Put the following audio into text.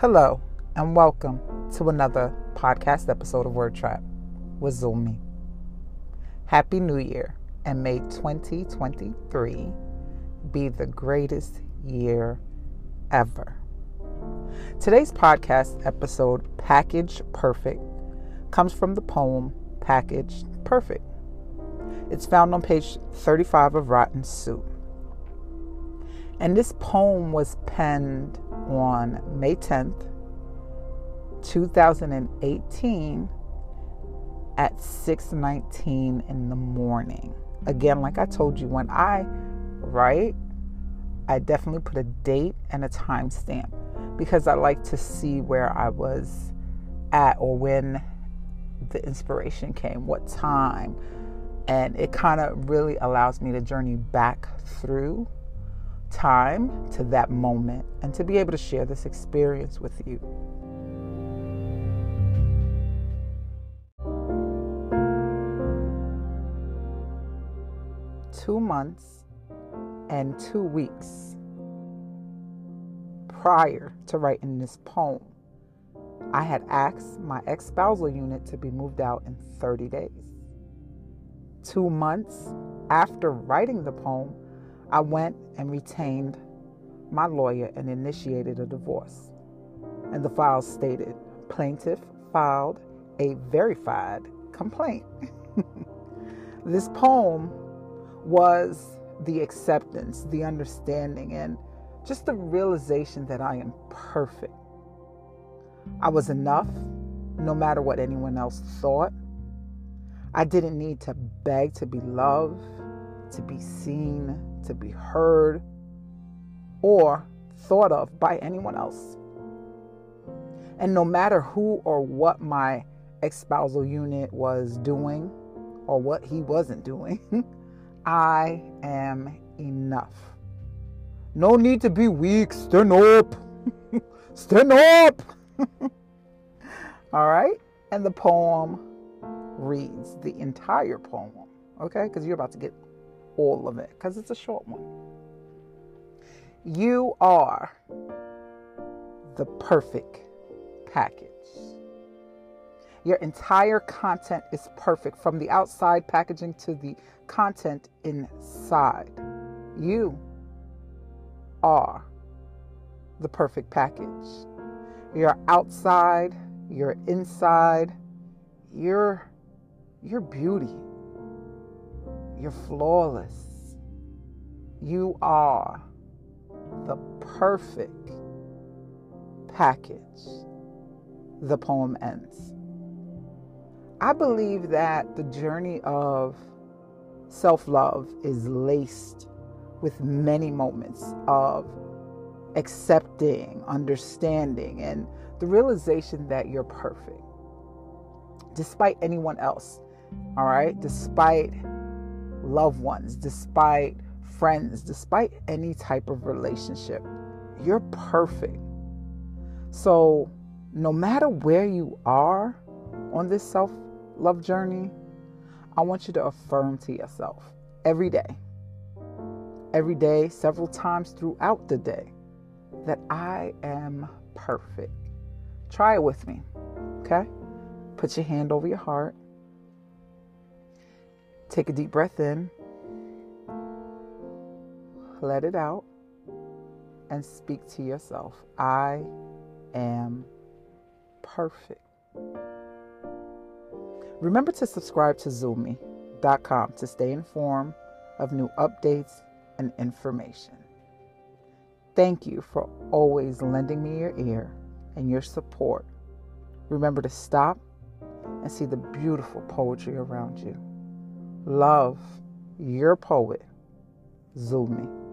Hello, and welcome to another podcast episode of Word Trap with Zulmi. Happy New Year, and may 2023 be the greatest year ever. Today's podcast episode, Package Perfect, comes from the poem Package Perfect. It's found on page 35 of Rotten Soup. And this poem was penned on May 10th, 2018 at 6:19 in the morning. Again, like I told you when I write, I definitely put a date and a timestamp because I like to see where I was at or when the inspiration came, what time. And it kind of really allows me to journey back through time to that moment and to be able to share this experience with you. Two months and two weeks prior to writing this poem, I had asked my ex spousal unit to be moved out in 30 days. Two months after writing the poem, I went and retained my lawyer and initiated a divorce. And the file stated plaintiff filed a verified complaint. this poem was the acceptance, the understanding, and just the realization that I am perfect. I was enough no matter what anyone else thought. I didn't need to beg to be loved, to be seen, to be heard, or thought of by anyone else. And no matter who or what my espousal unit was doing or what he wasn't doing, I am enough. No need to be weak. Stand up. Stand up. All right. And the poem reads the entire poem. Okay. Because you're about to get all of it because it's a short one. You are the perfect package. Your entire content is perfect from the outside packaging to the content inside. You are the perfect package. You're outside, you're inside, you're your beauty. You're flawless. You are the perfect package. The poem ends. I believe that the journey of self love is laced with many moments of accepting, understanding, and the realization that you're perfect despite anyone else. All right, despite loved ones, despite friends, despite any type of relationship, you're perfect. So, no matter where you are on this self love journey, I want you to affirm to yourself every day, every day, several times throughout the day, that I am perfect. Try it with me, okay? Put your hand over your heart. Take a deep breath in. Let it out. And speak to yourself. I am perfect. Remember to subscribe to Zulmi.com to stay informed of new updates and information. Thank you for always lending me your ear and your support. Remember to stop and see the beautiful poetry around you. Love your poet, Zulmi.